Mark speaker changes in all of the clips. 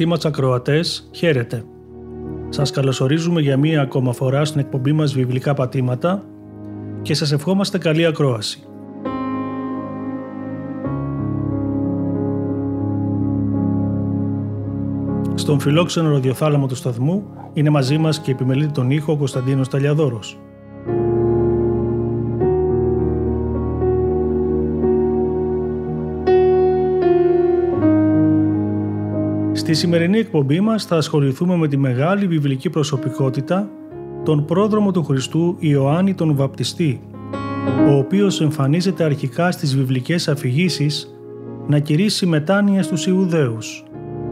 Speaker 1: Αγαπητοί μας ακροατές, χαίρετε. Σας καλωσορίζουμε για μία ακόμα φορά στην εκπομπή μας Βιβλικά Πατήματα και σας ευχόμαστε καλή ακρόαση. Στον φιλόξενο ροδιοθάλαμο του σταθμού είναι μαζί μας και επιμελείται τον ήχο Κωνσταντίνος Ταλιαδόρος. Στη σημερινή εκπομπή μας θα ασχοληθούμε με τη μεγάλη βιβλική προσωπικότητα, τον πρόδρομο του Χριστού Ιωάννη τον Βαπτιστή, ο οποίος εμφανίζεται αρχικά στις βιβλικές αφηγήσεις να κηρύσει μετάνοια στους Ιουδαίους,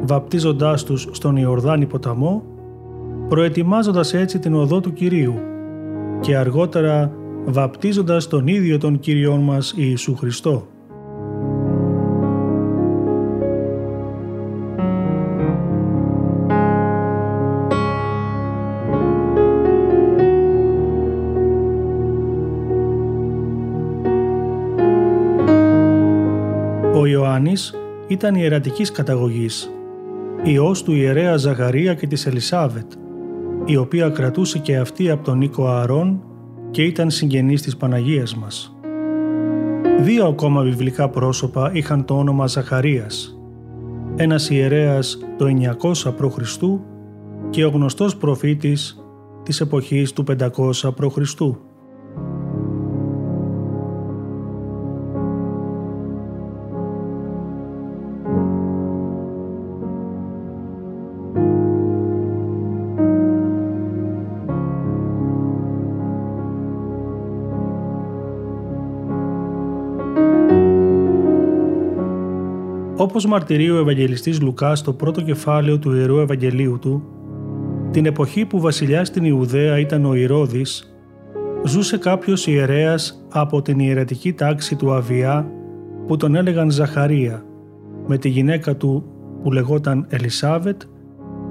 Speaker 1: βαπτίζοντάς τους στον Ιορδάνη ποταμό, προετοιμάζοντας έτσι την οδό του Κυρίου και αργότερα βαπτίζοντας τον ίδιο τον Κύριόν μας Ιησού Χριστό. Ήταν ιερατικής καταγωγής, ιός του ιερέα Ζαχαρία και της Ελισάβετ, η οποία κρατούσε και αυτή από τον Νίκο Ααρών και ήταν συγγενής της Παναγίας μας. Δύο ακόμα βιβλικά πρόσωπα είχαν το όνομα Ζαχαρίας, ένας ιερέας το 900 π.Χ. και ο γνωστός προφήτης της εποχής του 500 π.Χ. Όπως μαρτυρεί ο Ευαγγελιστής Λουκάς στο πρώτο κεφάλαιο του Ιερού Ευαγγελίου του, την εποχή που βασιλιάς στην Ιουδαία ήταν ο Ηρώδης, ζούσε κάποιος ιερέας από την ιερετική τάξη του Αβιά που τον έλεγαν Ζαχαρία, με τη γυναίκα του που λεγόταν Ελισάβετ,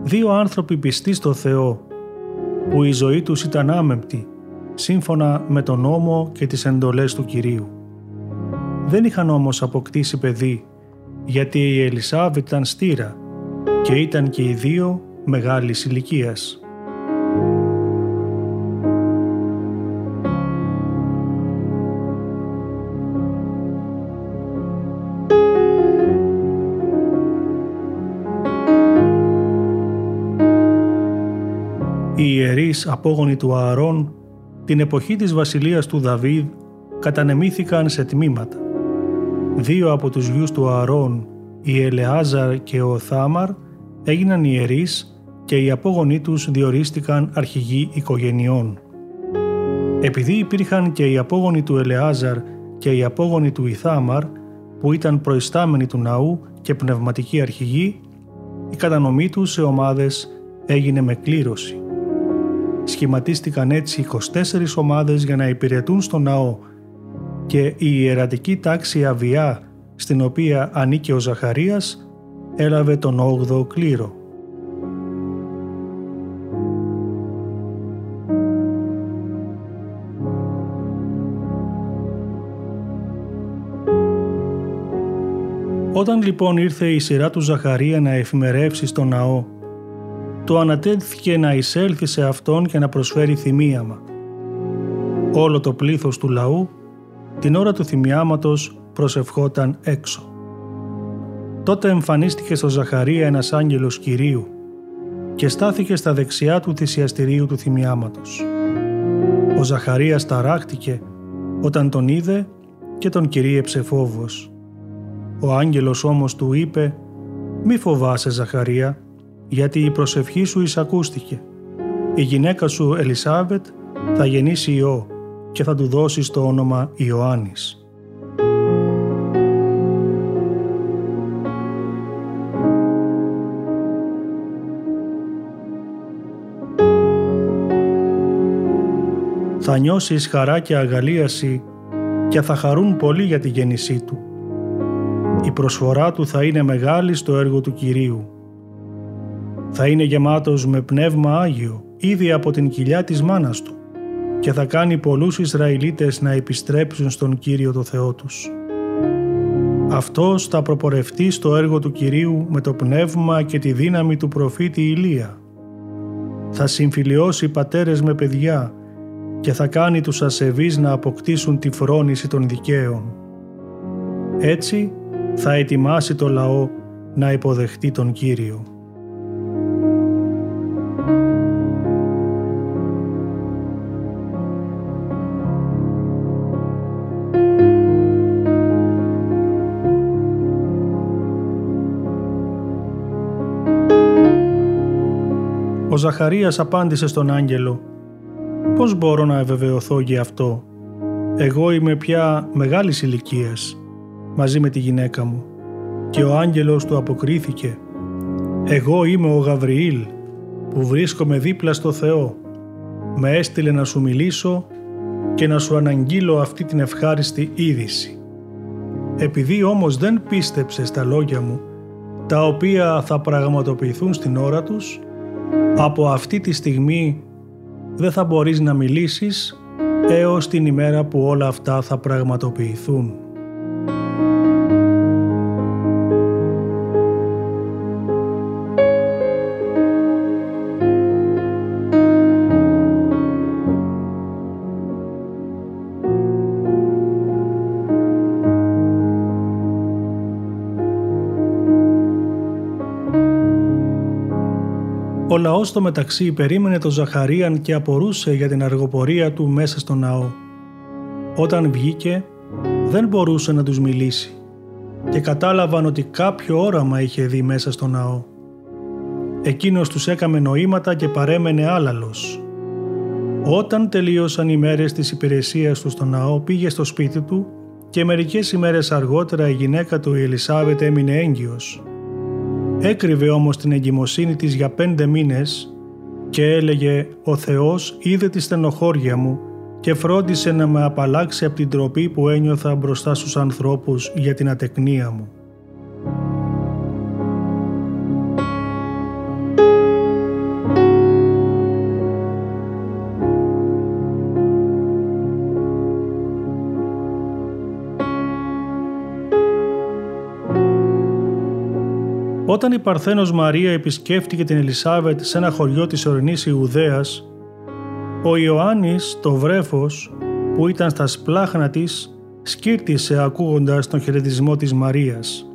Speaker 1: δύο άνθρωποι πιστοί στο Θεό, που η ζωή τους ήταν άμεμπτη, σύμφωνα με τον νόμο και τις εντολές του Κυρίου. Δεν είχαν όμως αποκτήσει παιδί, γιατί η Ελισάβετ ήταν στήρα και ήταν και οι δύο μεγάλης ηλικίας. Οι ιερείς απόγονοι του Ααρών την εποχή της βασιλείας του Δαβίδ κατανεμήθηκαν σε τμήματα. Δύο από τους γιους του Ααρών, η Ελεάζαρ και ο Θάμαρ, έγιναν ιερείς και οι απόγονοί τους διορίστηκαν αρχηγοί οικογενειών. Επειδή υπήρχαν και οι απόγονοι του Ελεάζαρ και οι απόγονοι του Ιθάμαρ, που ήταν προϊστάμενοι του ναού και πνευματικοί αρχηγοί, η κατανομή τους σε ομάδες έγινε με κλήρωση. Σχηματίστηκαν έτσι 24 ομάδες για να υπηρετούν στο ναό και η ιερατική τάξη Αβιά στην οποία ανήκε ο Ζαχαρίας έλαβε τον 8ο κλήρο. Όταν λοιπόν ήρθε η σειρά του Ζαχαρία να εφημερεύσει στο ναό, το ανατέθηκε να εισέλθει σε αυτόν και να προσφέρει θυμίαμα. Όλο το πλήθος του λαού την ώρα του θυμιάματος προσευχόταν έξω. Τότε εμφανίστηκε στο Ζαχαρία ένας άγγελος Κυρίου και στάθηκε στα δεξιά του θυσιαστηρίου του θυμιάματος. Ο Ζαχαρίας ταράχτηκε όταν τον είδε και τον κυρίεψε φόβος. Ο άγγελος όμως του είπε «Μη φοβάσαι Ζαχαρία, γιατί η προσευχή σου εισακούστηκε. Η γυναίκα σου Ελισάβετ θα γεννήσει ιό και θα του δώσεις το όνομα Ιωάννης. Θα νιώσεις χαρά και αγαλίαση και θα χαρούν πολύ για τη γέννησή του. Η προσφορά του θα είναι μεγάλη στο έργο του Κυρίου. Θα είναι γεμάτος με πνεύμα Άγιο ήδη από την κοιλιά της μάνας του και θα κάνει πολλούς Ισραηλίτες να επιστρέψουν στον Κύριο το Θεό τους. Αυτός θα προπορευτεί στο έργο του Κυρίου με το πνεύμα και τη δύναμη του προφήτη Ηλία. Θα συμφιλιώσει πατέρες με παιδιά και θα κάνει τους ασεβείς να αποκτήσουν τη φρόνηση των δικαίων. Έτσι θα ετοιμάσει το λαό να υποδεχτεί τον Κύριο. Ζαχαρίας απάντησε στον άγγελο «Πώς μπορώ να ευεβεβαιωθώ για αυτό; Εγώ είμαι πια μεγάλης ηλικίας μαζί με τη γυναίκα μου». Και ο άγγελος του αποκρίθηκε «Εγώ είμαι ο Γαβριήλ που βρίσκομαι δίπλα στο Θεό. Με έστειλε να σου μιλήσω και να σου αναγγείλω αυτή την ευχάριστη είδηση. Επειδή όμως δεν πίστεψες στα λόγια μου, τα οποία θα πραγματοποιηθούν στην ώρα τους, από αυτή τη στιγμή δεν θα μπορείς να μιλήσεις έως την ημέρα που όλα αυτά θα πραγματοποιηθούν. Ο λαός στο μεταξύ περίμενε τον Ζαχαρίαν και απορούσε για την αργοπορία του μέσα στο ναό. Όταν βγήκε δεν μπορούσε να τους μιλήσει και κατάλαβαν ότι κάποιο όραμα είχε δει μέσα στο ναό. Εκείνος τους έκαμε νοήματα και παρέμενε άλαλος. Όταν τελείωσαν οι μέρες της υπηρεσίας του στο ναό πήγε στο σπίτι του και μερικές ημέρες αργότερα η γυναίκα του η Ελισάβετ έμεινε έγκυος. Έκρυβε όμως την εγκυμοσύνη της για πέντε μήνες και έλεγε «Ο Θεός είδε τη στενοχώρια μου και φρόντισε να με απαλλάξει από την τροπή που ένιωθα μπροστά στους ανθρώπους για την ατεκνία μου». Όταν η Παρθένος Μαρία επισκέφτηκε την Ελισάβετ σε ένα χωριό της ορεινής Ιουδαίας, ο Ιωάννης, το βρέφος, που ήταν στα σπλάχνα της, σκύρτησε ακούγοντας τον χαιρετισμό της Μαρίας.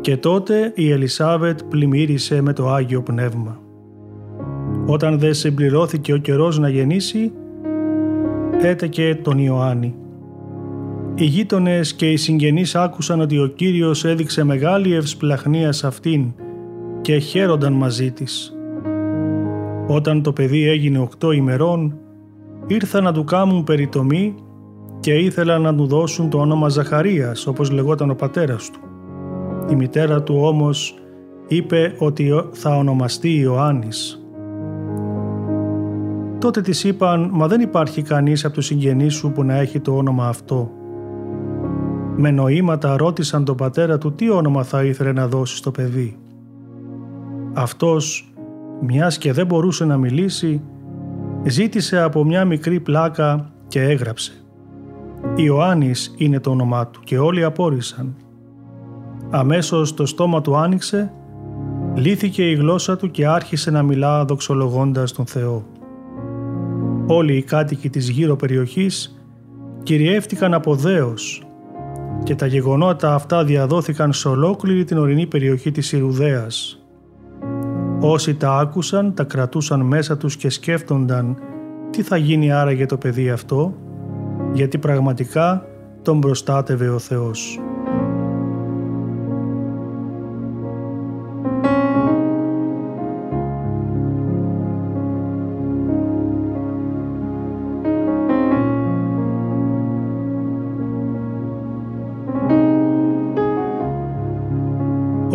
Speaker 1: Και τότε η Ελισάβετ πλημμύρισε με το Άγιο Πνεύμα. Όταν δεν συμπληρώθηκε ο καιρός να γεννήσει, έτεκε τον Ιωάννη. Οι γείτονες και οι συγγενείς άκουσαν ότι ο Κύριος έδειξε μεγάλη ευσπλαχνία σε αυτήν και χαίρονταν μαζί της. Όταν το παιδί έγινε οκτώ ημερών, ήρθαν να του κάμουν περιτομή και ήθελαν να του δώσουν το όνομα Ζαχαρίας, όπως λεγόταν ο πατέρας του. Η μητέρα του όμως είπε ότι θα ονομαστεί Ιωάννης. Τότε της είπαν «Μα δεν υπάρχει κανείς από τους συγγενείς σου που να έχει το όνομα αυτό» με νοήματα ρώτησαν τον πατέρα του τι όνομα θα ήθελε να δώσει στο παιδί. Αυτός, μιας και δεν μπορούσε να μιλήσει, ζήτησε από μια μικρή πλάκα και έγραψε. Ιωάννης είναι το όνομά του και όλοι απόρρισαν. Αμέσως το στόμα του άνοιξε, λύθηκε η γλώσσα του και άρχισε να μιλά δοξολογώντας τον Θεό. Όλοι οι κάτοικοι της γύρω περιοχής κυριεύτηκαν από δέος και τα γεγονότα αυτά διαδόθηκαν σε ολόκληρη την ορεινή περιοχή της Ιρουδαίας. Όσοι τα άκουσαν τα κρατούσαν μέσα τους και σκέφτονταν τι θα γίνει άραγε το παιδί αυτό, γιατί πραγματικά τον προστάτευε ο Θεός.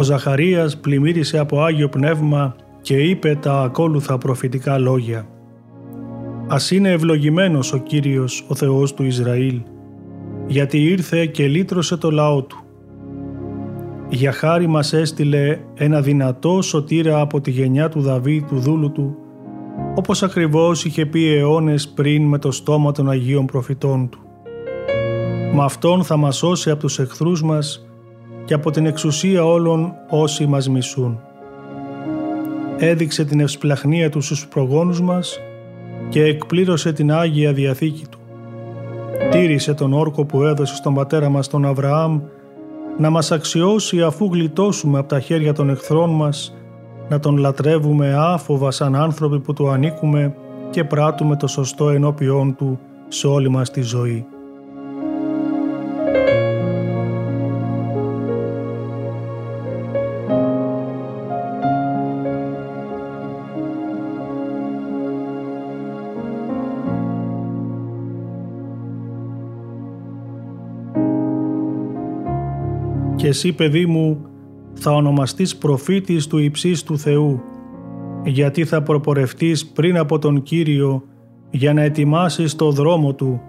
Speaker 1: Ο Ζαχαρίας πλημμύρισε από Άγιο Πνεύμα και είπε τα ακόλουθα προφητικά λόγια. «Ας είναι ευλογημένος ο Κύριος, ο Θεός του Ισραήλ, γιατί ήρθε και λύτρωσε το λαό Του. Για χάρη μας έστειλε ένα δυνατό σωτήρα από τη γενιά του Δαβίδ του δούλου Του, όπως ακριβώς είχε πει αιώνες πριν με το στόμα των Αγίων προφητών Του. Με Αυτόν θα μας σώσει από τους εχθρούς μας και από την εξουσία όλων όσοι μας μισούν. Έδειξε την ευσπλαχνία του στους προγόνους μας και εκπλήρωσε την Άγια Διαθήκη Του. Τήρησε τον όρκο που έδωσε στον πατέρα μας τον Αβραάμ να μας αξιώσει αφού γλιτώσουμε από τα χέρια των εχθρών μας, να τον λατρεύουμε άφοβα σαν άνθρωποι που του ανήκουμε και πράττουμε το σωστό ενώπιόν του σε όλη μας τη ζωή. Εσύ παιδί μου θα ονομαστείς προφήτης του υψίστου Θεού, γιατί θα προπορευτείς πριν από τον Κύριο για να ετοιμάσεις το δρόμο Του,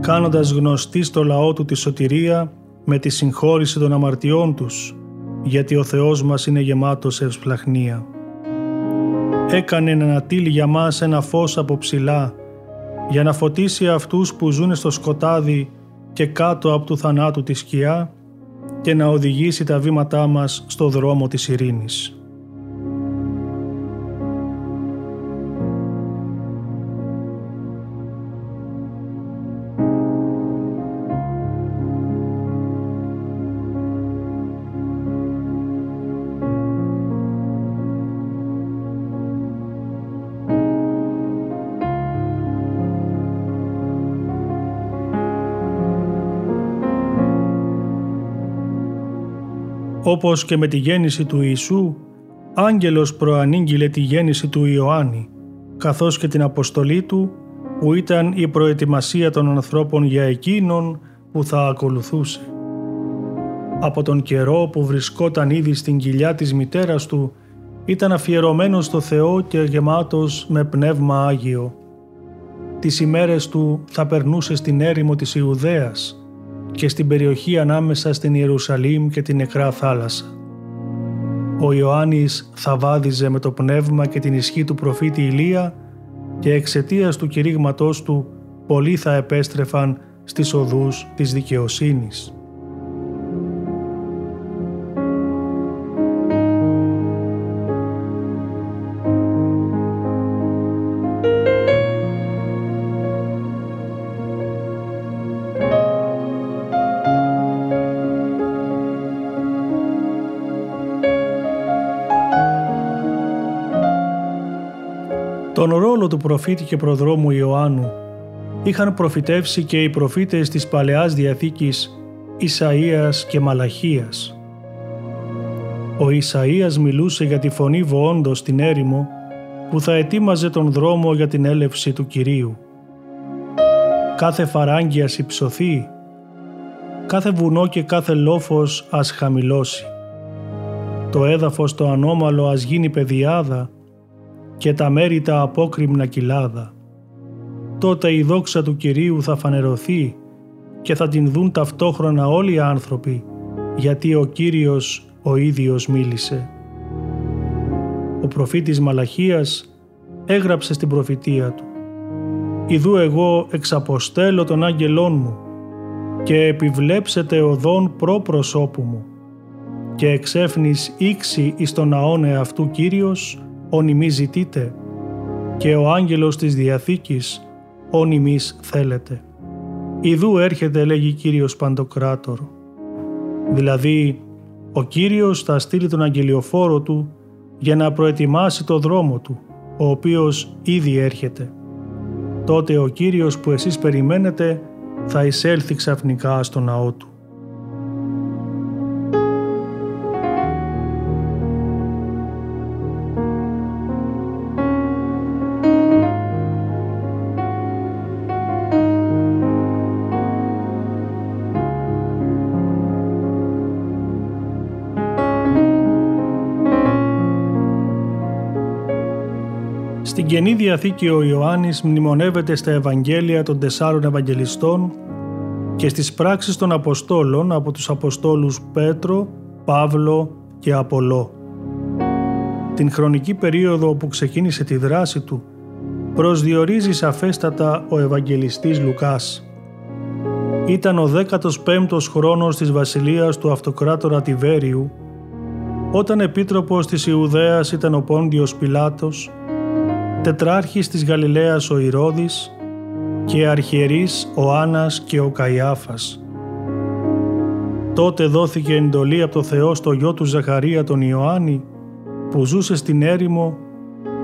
Speaker 1: κάνοντας γνωστή στο λαό Του τη σωτηρία με τη συγχώρηση των αμαρτιών τους, γιατί ο Θεός μας είναι γεμάτος ευσπλαχνία. Έκανε να ανατείλει για μας ένα φως από ψηλά, για να φωτίσει αυτούς που ζουν στο σκοτάδι και κάτω από του θανάτου τη σκιά, και να οδηγήσει τα βήματά μας στο δρόμο της ειρήνης. Όπως και με τη γέννηση του Ιησού, άγγελος προανήγγειλε τη γέννηση του Ιωάννη, καθώς και την αποστολή του που ήταν η προετοιμασία των ανθρώπων για εκείνον που θα ακολουθούσε. Από τον καιρό που βρισκόταν ήδη στην κοιλιά της μητέρας του, ήταν αφιερωμένος στο Θεό και γεμάτος με πνεύμα Άγιο. Τις ημέρες του θα περνούσε στην έρημο της Ιουδαίας, και στην περιοχή ανάμεσα στην Ιερουσαλήμ και την νεκρά θάλασσα. Ο Ιωάννης θα βάδιζε με το πνεύμα και την ισχύ του προφήτη Ηλία και εξαιτίας του κηρύγματός του πολλοί θα επέστρεφαν στις οδούς της δικαιοσύνης. Τον ρόλο του προφήτη και προδρόμου Ιωάννου είχαν προφητεύσει και οι προφήτες της Παλαιάς Διαθήκης Ισαΐας και Μαλαχίας. Ο Ισαΐας μιλούσε για τη φωνή βοόντος στην έρημο που θα ετοίμαζε τον δρόμο για την έλευση του Κυρίου. Κάθε φαράγγι ας υψωθεί, κάθε βουνό και κάθε λόφος ας χαμηλώσει. Το έδαφος το ανώμαλο ας γίνει πεδιάδα και τα μέρη τα απόκριμνα κοιλάδα. Τότε η δόξα του Κυρίου θα φανερωθεί και θα την δουν ταυτόχρονα όλοι οι άνθρωποι, γιατί ο Κύριος ο ίδιος μίλησε. Ο προφήτης Μαλαχίας έγραψε στην προφητεία του «Ιδού εγώ εξαποστέλω τον άγγελόν μου και επιβλέψετε οδόν προ προσώπου μου και εξέφνης ήξη εις τον αόν αυτού Κύριος όνει ζητείτε και ο άγγελος της Διαθήκης όνει θέλετε. Ιδού έρχεται λέγει Κύριος Παντοκράτορ. Δηλαδή ο Κύριος θα στείλει τον αγγελιοφόρο του για να προετοιμάσει το δρόμο του, ο οποίος ήδη έρχεται. Τότε ο Κύριος που εσείς περιμένετε θα εισέλθει ξαφνικά στο ναό του. Στην Καινή Διαθήκη ο Ιωάννης μνημονεύεται στα Ευαγγέλια των τεσσάρων Ευαγγελιστών και στις πράξεις των Αποστόλων από τους Αποστόλους Πέτρο, Παύλο και Απολό. Την χρονική περίοδο που ξεκίνησε τη δράση του προσδιορίζει σαφέστατα ο Ευαγγελιστής Λουκάς. Ήταν ο 15ος χρόνος της βασιλείας του αυτοκράτορα Τιβέριου όταν επίτροπος της Ιουδαίας ήταν ο Πόντιος Πιλάτος, τετράρχης της Γαλιλαίας ο Ηρώδης και αρχιερείς ο Άννας και ο Καϊάφας. Τότε δόθηκε εντολή από το Θεό στο γιο του Ζαχαρία τον Ιωάννη που ζούσε στην έρημο,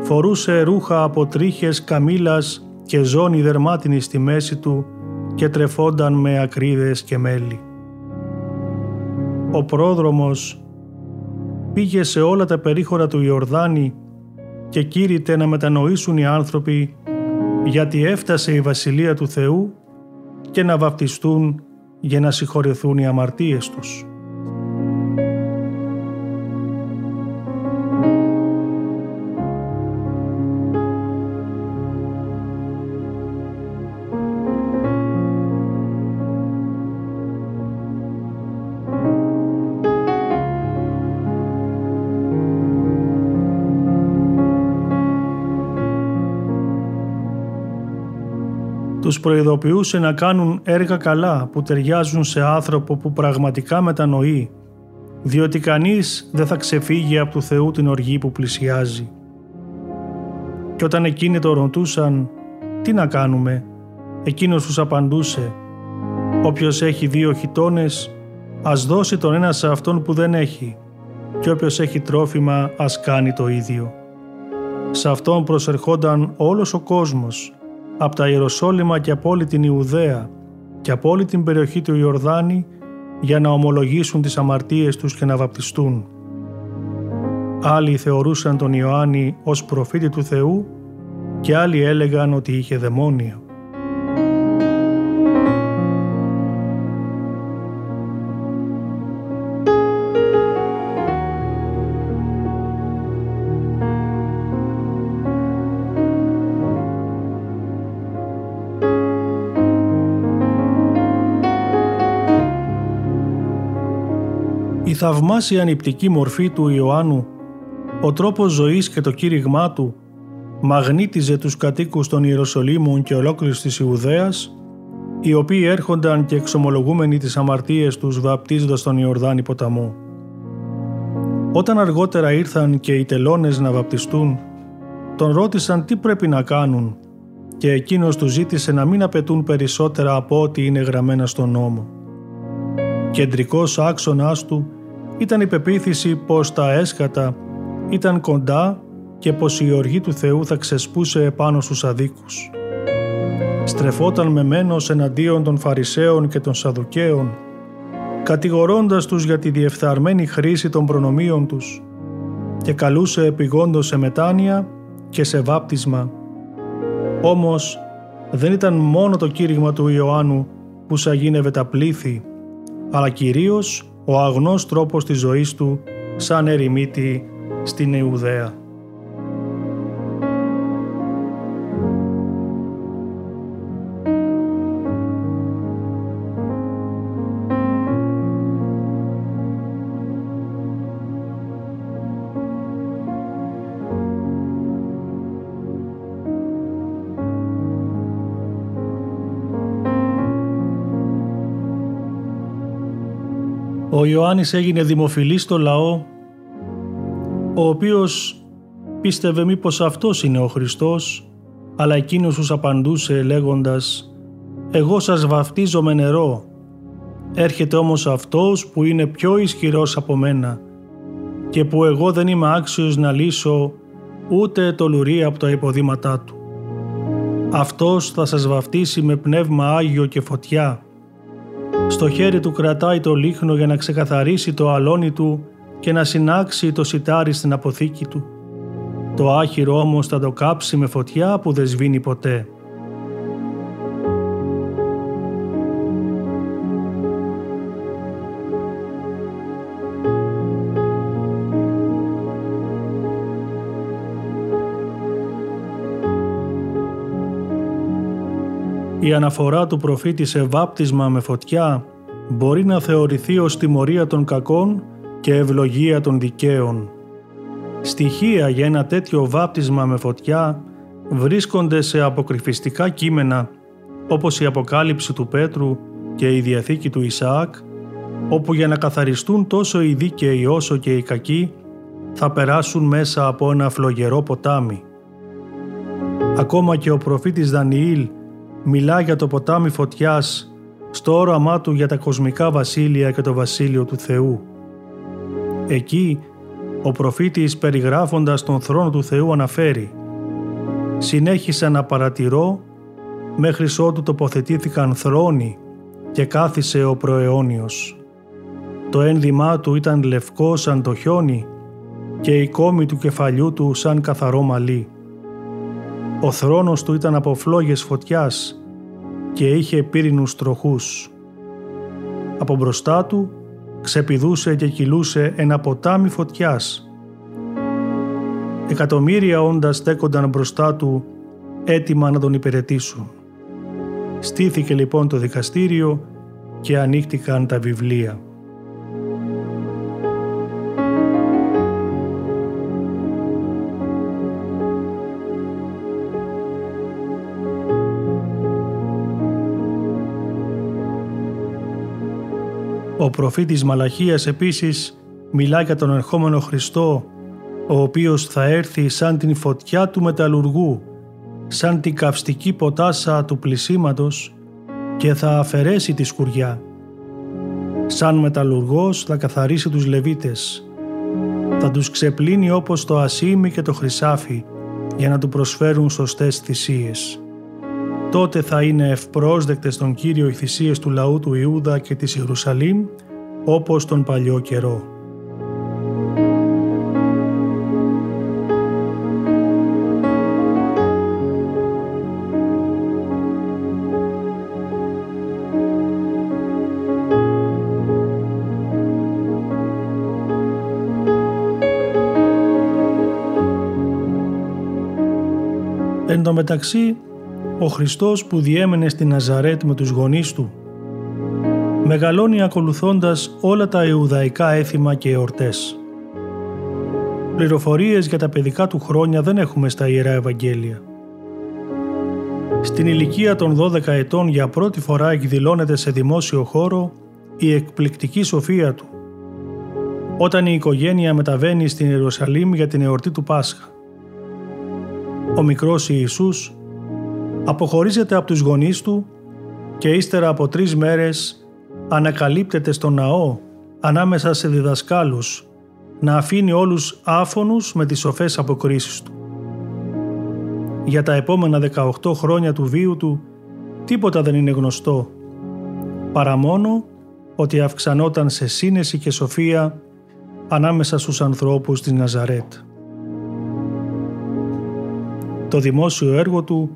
Speaker 1: φορούσε ρούχα από τρίχες καμήλας και ζώνη δερμάτινης στη μέση του και τρεφόνταν με ακρίδες και μέλι. Ο πρόδρομος πήγε σε όλα τα περίχωρα του Ιορδάνη και κήρυτε να μετανοήσουν οι άνθρωποι γιατί έφτασε η Βασιλεία του Θεού και να βαπτιστούν για να συγχωρεθούν οι αμαρτίες τους. Τους προειδοποιούσε να κάνουν έργα καλά που ταιριάζουν σε άνθρωπο που πραγματικά μετανοεί, διότι κανείς δεν θα ξεφύγει από του Θεού την οργή που πλησιάζει. Και όταν εκείνοι το ρωτούσαν «Τι να κάνουμε», εκείνος τους απαντούσε «Όποιος έχει δύο χιτώνες, ας δώσει τον ένα σε αυτόν που δεν έχει και όποιος έχει τρόφιμα ας κάνει το ίδιο». Σε αυτόν προσερχόταν όλος ο κόσμος από τα Ιεροσόλυμα και από όλη την Ιουδαία και από όλη την περιοχή του Ιορδάνη για να ομολογήσουν τις αμαρτίες τους και να βαπτιστούν. Άλλοι θεωρούσαν τον Ιωάννη ως προφήτη του Θεού και άλλοι έλεγαν ότι είχε δαιμόνια. Θαυμάσια νηπτική μορφή του Ιωάννου, ο τρόπος ζωής και το κήρυγμά του μαγνήτιζε τους κατοίκους των Ιεροσολύμων και ολόκληρης της Ιουδαίας, οι οποίοι έρχονταν και εξομολογούμενοι τις αμαρτίες τους βαπτίζοντας τον Ιορδάνη ποταμό. Όταν αργότερα ήρθαν και οι τελώνες να βαπτιστούν, τον ρώτησαν τι πρέπει να κάνουν και εκείνος τους ζήτησε να μην απαιτούν περισσότερα από ό,τι είναι γραμμένα στον νόμο. Κεντρικός άξονας του ήταν η πεποίθηση πως τα έσκατα ήταν κοντά και πως η οργή του Θεού θα ξεσπούσε επάνω στους αδίκους. Στρεφόταν με μένος εναντίον των Φαρισαίων και των Σαδουκαίων, κατηγορώντας τους για τη διεφθαρμένη χρήση των προνομίων τους και καλούσε επιγόντως σε μετάνοια και σε βάπτισμα. Όμως δεν ήταν μόνο το κήρυγμα του Ιωάννου που σαγίνευε τα πλήθη, αλλά κυρίως ο αγνός τρόπος της ζωής του σαν ερημίτη στην Ιουδαία. Ο Ιωάννης έγινε δημοφιλής στο λαό, ο οποίος πίστευε μήπως αυτός είναι ο Χριστός, αλλά εκείνος τους απαντούσε λέγοντας «Εγώ σας βαφτίζω με νερό, έρχεται όμως αυτός που είναι πιο ισχυρός από μένα και που εγώ δεν είμαι άξιος να λύσω ούτε το λουρί από τα υποδήματά του. Αυτός θα σας βαφτίσει με πνεύμα Άγιο και φωτιά στο χέρι του κρατάει το λίχνο για να ξεκαθαρίσει το αλόνι του και να συνάξει το σιτάρι στην αποθήκη του. Το άχυρο όμως θα το κάψει με φωτιά που δεν σβήνει ποτέ. Η αναφορά του προφήτη σε βάπτισμα με φωτιά μπορεί να θεωρηθεί ως τιμωρία των κακών και ευλογία των δικαίων. Στοιχεία για ένα τέτοιο βάπτισμα με φωτιά βρίσκονται σε αποκρυφιστικά κείμενα όπως η Αποκάλυψη του Πέτρου και η Διαθήκη του Ισαάκ, όπου για να καθαριστούν τόσο οι δίκαιοι όσο και οι κακοί θα περάσουν μέσα από ένα φλογερό ποτάμι. Ακόμα και ο προφήτης Δανιήλ μιλά για το ποτάμι φωτιάς στο όραμά του για τα κοσμικά βασίλεια και το βασίλειο του Θεού. Εκεί ο προφήτης περιγράφοντας τον θρόνο του Θεού αναφέρει «Συνέχισα να παρατηρώ μέχρι ότου τοποθετήθηκαν θρόνοι και κάθισε ο προαιώνιος. Το ένδυμά του ήταν λευκό σαν το χιόνι και η κόμη του κεφαλιού του σαν καθαρό μαλλί. Ο θρόνος του ήταν από φλόγες φωτιάς και είχε πύρινους τροχούς. Από μπροστά του ξεπηδούσε και κυλούσε ένα ποτάμι φωτιάς. Εκατομμύρια όντα στέκονταν μπροστά του έτοιμα να τον υπηρετήσουν. Στήθηκε λοιπόν το δικαστήριο και ανοίχτηκαν τα βιβλία. Ο προφήτης Μαλαχίας επίσης μιλά για τον ερχόμενο Χριστό, ο οποίος θα έρθει σαν την φωτιά του μεταλλουργού, σαν την καυστική ποτάσα του πλησίματος και θα αφαιρέσει τη σκουριά. Σαν μεταλλουργός θα καθαρίσει τους Λεβίτες. Θα τους ξεπλύνει όπως το ασίμι και το χρυσάφι για να του προσφέρουν σωστές θυσίες τότε θα είναι ευπρόσδεκτες στον Κύριο οι θυσίες του λαού του Ιούδα και της Ιερουσαλήμ, όπως τον παλιό καιρό. Εν τω μεταξύ, ο Χριστός που διέμενε στη Ναζαρέτ με τους γονείς του, μεγαλώνει ακολουθώντας όλα τα Ιουδαϊκά έθιμα και εορτές. Πληροφορίες για τα παιδικά του χρόνια δεν έχουμε στα Ιερά Ευαγγέλια. Στην ηλικία των 12 ετών για πρώτη φορά εκδηλώνεται σε δημόσιο χώρο η εκπληκτική σοφία του, όταν η οικογένεια μεταβαίνει στην Ιερουσαλήμ για την εορτή του Πάσχα. Ο μικρός Ιησούς αποχωρίζεται από τους γονείς του και ύστερα από τρεις μέρες ανακαλύπτεται στο ναό ανάμεσα σε διδασκάλους να αφήνει όλους άφωνους με τις σοφές αποκρίσεις του. Για τα επόμενα 18 χρόνια του βίου του τίποτα δεν είναι γνωστό, παρά μόνο ότι αυξανόταν σε σύνεση και σοφία ανάμεσα στους ανθρώπους της Ναζαρέτ. Το δημόσιο έργο του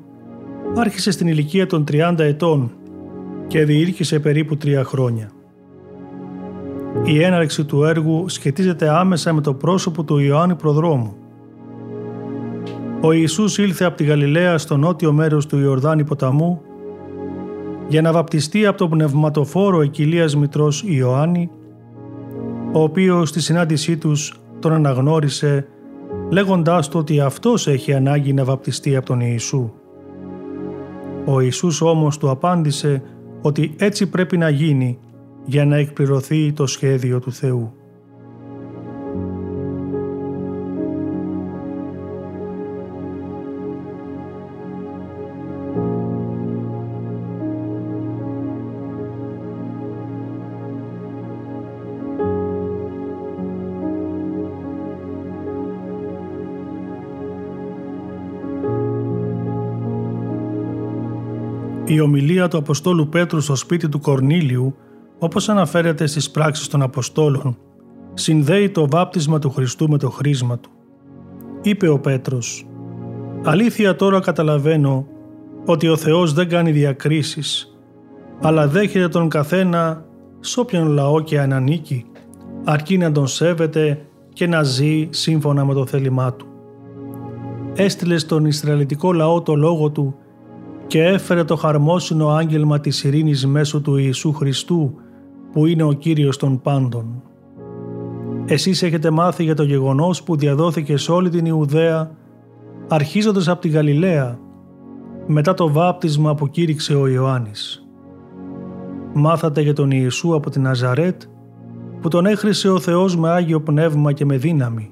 Speaker 1: άρχισε στην ηλικία των 30 ετών και διήρκησε περίπου τρία χρόνια. Η έναρξη του έργου σχετίζεται άμεσα με το πρόσωπο του Ιωάννη Προδρόμου. Ο Ιησούς ήλθε από τη Γαλιλαία στο νότιο μέρος του Ιορδάνη ποταμού για να βαπτιστεί από τον πνευματοφόρο εκκυλίας μητρός Ιωάννη, ο οποίος στη συνάντησή τους τον αναγνώρισε λέγοντάς του ότι αυτός έχει ανάγκη να βαπτιστεί από τον Ιησού. Ο Ιησούς όμως του απάντησε ότι έτσι πρέπει να γίνει για να εκπληρωθεί το σχέδιο του Θεού. Η ομιλία του Αποστόλου Πέτρου στο σπίτι του Κορνήλιου, όπως αναφέρεται στις πράξεις των Αποστόλων, συνδέει το βάπτισμα του Χριστού με το χρήσμα του. Είπε ο Πέτρος «Αλήθεια τώρα καταλαβαίνω ότι ο Θεός δεν κάνει διακρίσεις, αλλά δέχεται τον καθένα σ' όποιον λαό και αν ανήκει, αρκεί να τον σέβεται και να ζει σύμφωνα με το θέλημά του. Έστειλε στον Ισραηλιτικό λαό το λόγο του και έφερε το χαρμόσυνο άγγελμα της ειρήνης μέσω του Ιησού Χριστού που είναι ο Κύριος των πάντων. Εσείς έχετε μάθει για το γεγονός που διαδόθηκε σε όλη την Ιουδαία αρχίζοντας από τη Γαλιλαία μετά το βάπτισμα που κήρυξε ο Ιωάννης. Μάθατε για τον Ιησού από την Ναζαρέτ που τον έχρισε ο Θεός με Άγιο Πνεύμα και με δύναμη.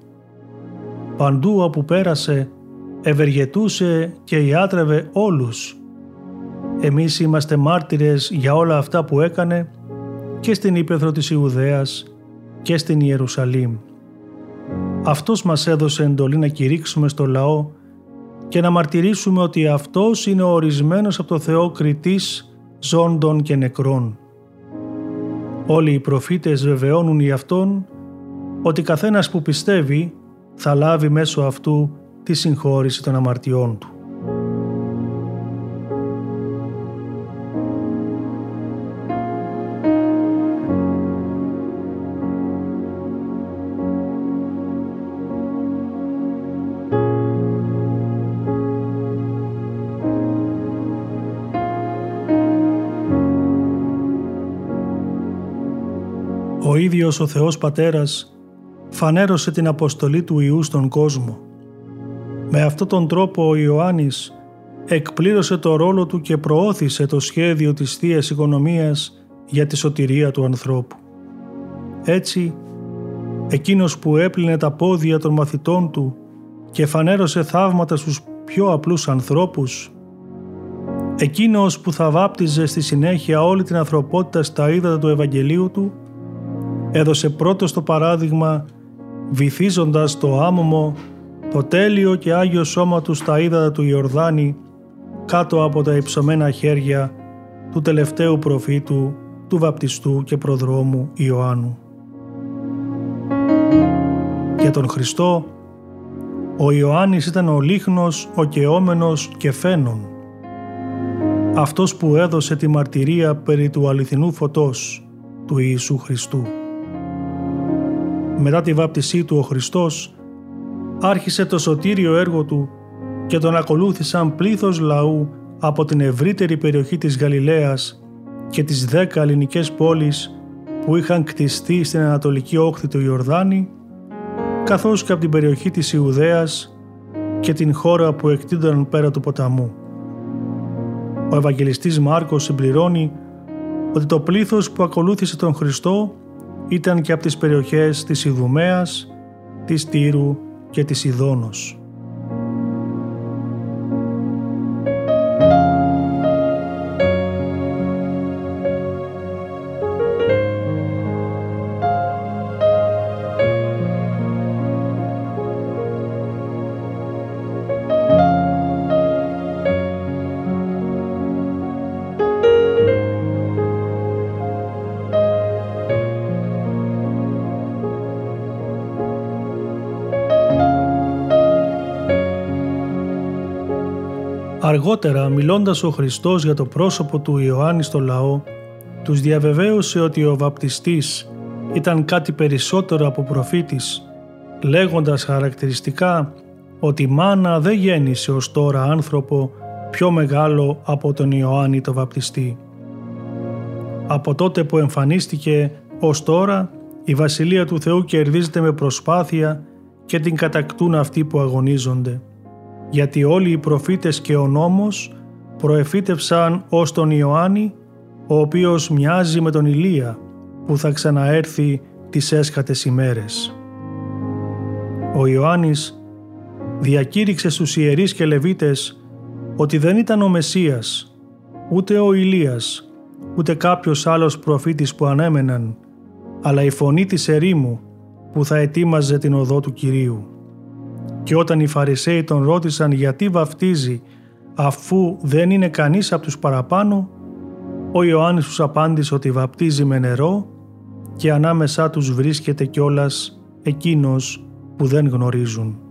Speaker 1: Παντού όπου πέρασε ευεργετούσε και ιάτρευε όλους. Εμείς είμαστε μάρτυρες για όλα αυτά που έκανε και στην Ήπεθρο της Ιουδαίας και στην Ιερουσαλήμ. Αυτός μας έδωσε εντολή να κηρύξουμε στο λαό και να μαρτυρήσουμε ότι Αυτός είναι ο ορισμένος από το Θεό κριτής ζώντων και νεκρών. Όλοι οι προφήτες βεβαιώνουν οι Αυτόν ότι καθένας που πιστεύει θα λάβει μέσω αυτού τη συγχώρηση των αμαρτιών του. Ίδιος ο Θεός Πατέρας φανέρωσε την αποστολή του Ιού στον κόσμο. Με αυτόν τον τρόπο ο Ιωάννης εκπλήρωσε το ρόλο του και προώθησε το σχέδιο της θείας Οικονομίας για τη σωτηρία του ανθρώπου. Έτσι, εκείνος που έπλυνε τα πόδια των μαθητών του και φανέρωσε θαύματα στους πιο απλούς ανθρώπους, εκείνος που θα βάπτιζε στη συνέχεια όλη την ανθρωπότητα στα ύδατα του Ευαγγελίου του, έδωσε πρώτος το παράδειγμα βυθίζοντας το άμμο το τέλειο και Άγιο σώμα τους στα ύδατα του Ιορδάνη κάτω από τα υψωμένα χέρια του τελευταίου προφήτου του βαπτιστού και προδρόμου Ιωάννου. Για τον Χριστό, ο Ιωάννης ήταν ο λίχνος, ο κεόμενος και φαίνον. Αυτός που έδωσε τη μαρτυρία περί του αληθινού φωτός του Ιησού Χριστού. Μετά τη βάπτισή του ο Χριστός άρχισε το σωτήριο έργο του και τον ακολούθησαν πλήθος λαού από την ευρύτερη περιοχή της Γαλιλαίας και τις δέκα ελληνικές πόλεις που είχαν κτιστεί στην ανατολική όχθη του Ιορδάνη καθώς και από την περιοχή της Ιουδαίας και την χώρα που εκτίντωναν πέρα του ποταμού. Ο Ευαγγελιστής Μάρκος συμπληρώνει ότι το πλήθος που ακολούθησε τον Χριστό ήταν και από τις περιοχές της Ιδουμέας, της Τύρου και της Ιδόνος. Αργότερα, μιλώντας ο Χριστός για το πρόσωπο του Ιωάννη στο λαό, τους διαβεβαίωσε ότι ο βαπτιστής ήταν κάτι περισσότερο από προφήτης, λέγοντας χαρακτηριστικά ότι η μάνα δεν γέννησε ως τώρα άνθρωπο πιο μεγάλο από τον Ιωάννη το βαπτιστή. Από τότε που εμφανίστηκε ως τώρα, η Βασιλεία του Θεού κερδίζεται με προσπάθεια και την κατακτούν αυτοί που αγωνίζονται γιατί όλοι οι προφήτες και ο νόμος προεφήτευσαν ως τον Ιωάννη, ο οποίος μοιάζει με τον Ηλία που θα ξαναέρθει τις έσχατες ημέρες. Ο Ιωάννης διακήρυξε στους ιερείς και λεβίτες ότι δεν ήταν ο Μεσσίας, ούτε ο Ηλίας, ούτε κάποιος άλλος προφήτης που ανέμεναν, αλλά η φωνή της ερήμου που θα ετοίμαζε την οδό του Κυρίου. Και όταν οι Φαρισαίοι τον ρώτησαν γιατί βαφτίζει αφού δεν είναι κανείς από τους παραπάνω, ο Ιωάννης τους απάντησε ότι βαπτίζει με νερό και ανάμεσά τους βρίσκεται κιόλας εκείνος που δεν γνωρίζουν.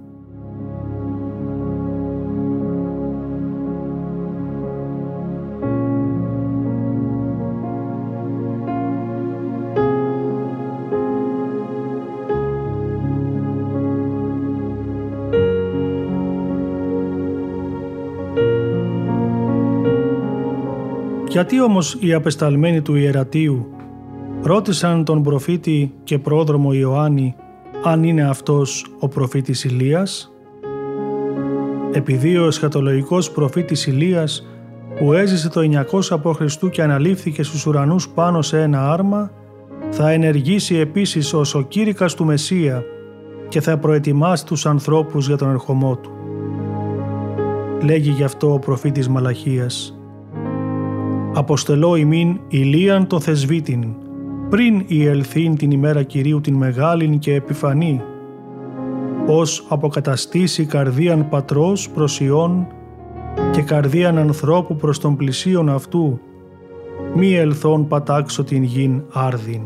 Speaker 1: Γιατί όμως οι απεσταλμένοι του Ιερατείου ρώτησαν τον προφήτη και πρόδρομο Ιωάννη αν είναι αυτός ο προφήτης Ηλίας; Επειδή ο εσχατολογικός προφήτης Ηλίας που έζησε το 900 π.Χ. και αναλήφθηκε στους ουρανούς πάνω σε ένα άρμα, θα ενεργήσει επίσης ως ο κήρυκας του Μεσσία και θα προετοιμάσει τους ανθρώπους για τον ερχομό του. Λέγει γι' αυτό ο προφήτης Μαλαχίας «Αποστελώ ημίν ηλίαν το θεσβήτην, πριν η ελθύν την ημέρα Κυρίου την μεγάλην και επιφανή, ως αποκαταστήσει καρδίαν πατρός προς Υιόν και καρδίαν ανθρώπου προς τον πλησίον αυτού, μη ελθόν πατάξω την γην άρδιν.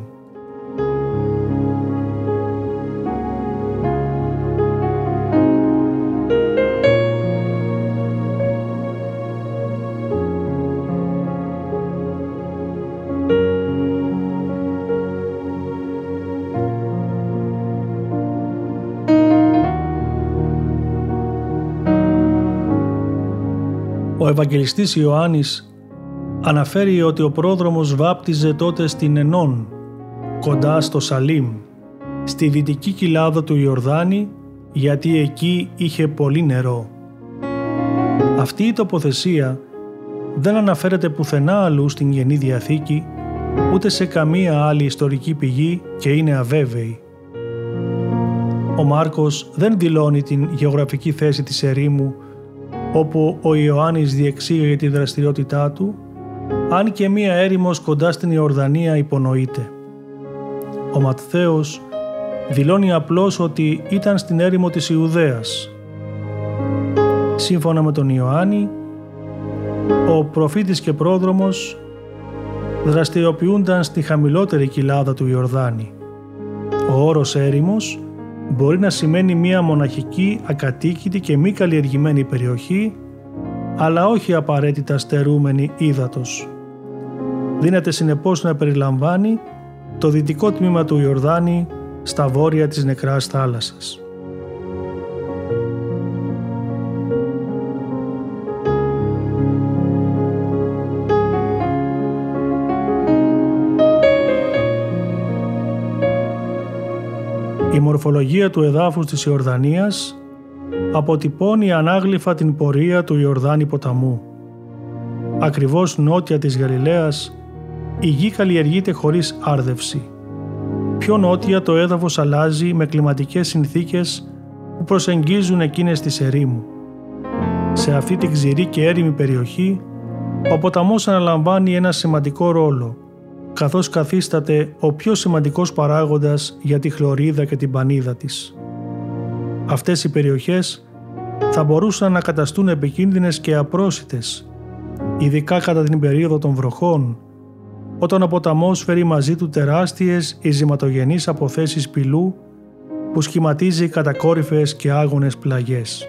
Speaker 1: Ο Ευαγγελιστής Ιωάννης αναφέρει ότι ο πρόδρομος βάπτιζε τότε στην Ενών, κοντά στο Σαλίμ, στη δυτική κοιλάδα του Ιορδάνη, γιατί εκεί είχε πολύ νερό. Αυτή η τοποθεσία δεν αναφέρεται πουθενά αλλού στην Γενή Διαθήκη, ούτε σε καμία άλλη ιστορική πηγή και είναι αβέβαιη. Ο Μάρκος δεν δηλώνει την γεωγραφική θέση της ερήμου όπου ο Ιωάννης διεξήγαγε τη δραστηριότητά του, αν και μία έρημος κοντά στην Ιορδανία υπονοείται. Ο Ματθαίος δηλώνει απλώς ότι ήταν στην έρημο της Ιουδαίας. Σύμφωνα με τον Ιωάννη, ο προφήτης και πρόδρομος δραστηριοποιούνταν στη χαμηλότερη κοιλάδα του Ιορδάνη. Ο όρος έρημος μπορεί να σημαίνει μία μοναχική, ακατοίκητη και μη καλλιεργημένη περιοχή, αλλά όχι απαραίτητα στερούμενη ύδατος. Δίνεται συνεπώς να περιλαμβάνει το δυτικό τμήμα του Ιορδάνη στα βόρεια της νεκράς θάλασσας. Η μορφολογία του εδάφους της Ιορδανίας αποτυπώνει ανάγλυφα την πορεία του Ιορδάνη ποταμού. Ακριβώς νότια της Γαλιλαίας η γη καλλιεργείται χωρίς άρδευση. Πιο νότια το έδαφος αλλάζει με κλιματικές συνθήκες που προσεγγίζουν εκείνες της ερήμου. Σε αυτή την ξηρή και έρημη περιοχή ο ποταμός αναλαμβάνει ένα σημαντικό ρόλο καθώς καθίσταται ο πιο σημαντικός παράγοντας για τη χλωρίδα και την πανίδα της. Αυτές οι περιοχές θα μπορούσαν να καταστούν επικίνδυνες και απρόσιτες, ειδικά κατά την περίοδο των βροχών, όταν ο ποταμός φέρει μαζί του τεράστιες ειζηματογενείς αποθέσεις πυλού που σχηματίζει κατακόρυφες και άγονες πλαγιές.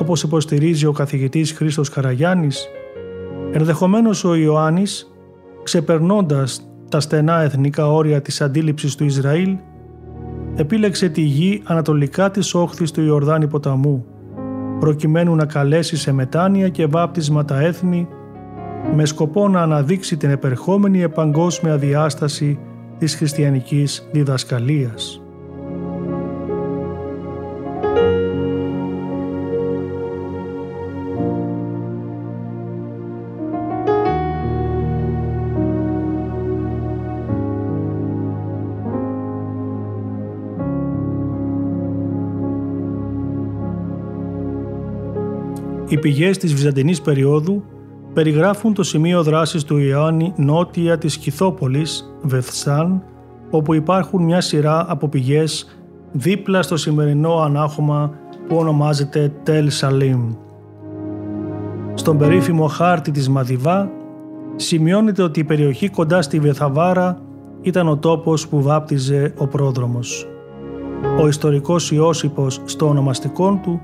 Speaker 1: Όπως υποστηρίζει ο καθηγητής Χρήστος Καραγιάννης, ενδεχομένως ο Ιωάννης ξεπερνώντας τα στενά εθνικά όρια της αντίληψης του Ισραήλ, επίλεξε τη γη ανατολικά της όχθης του Ιορδάνη ποταμού, προκειμένου να καλέσει σε μετάνοια και βάπτισμα τα έθνη, με σκοπό να αναδείξει την επερχόμενη επαγκόσμια διάσταση της χριστιανικής διδασκαλίας. Οι πηγές της Βυζαντινής περίοδου περιγράφουν το σημείο δράσης του Ιωάννη νότια της Κιθόπολης, Βεθσάν, όπου υπάρχουν μια σειρά από πηγές δίπλα στο σημερινό ανάχωμα που ονομάζεται Τελ Σαλίμ. Στον περίφημο χάρτη της Μαδιβά σημειώνεται ότι η περιοχή κοντά στη Βεθαβάρα ήταν ο τόπος που βάπτιζε ο πρόδρομος. Ο ιστορικός Ιώσυπος στο ονομαστικό του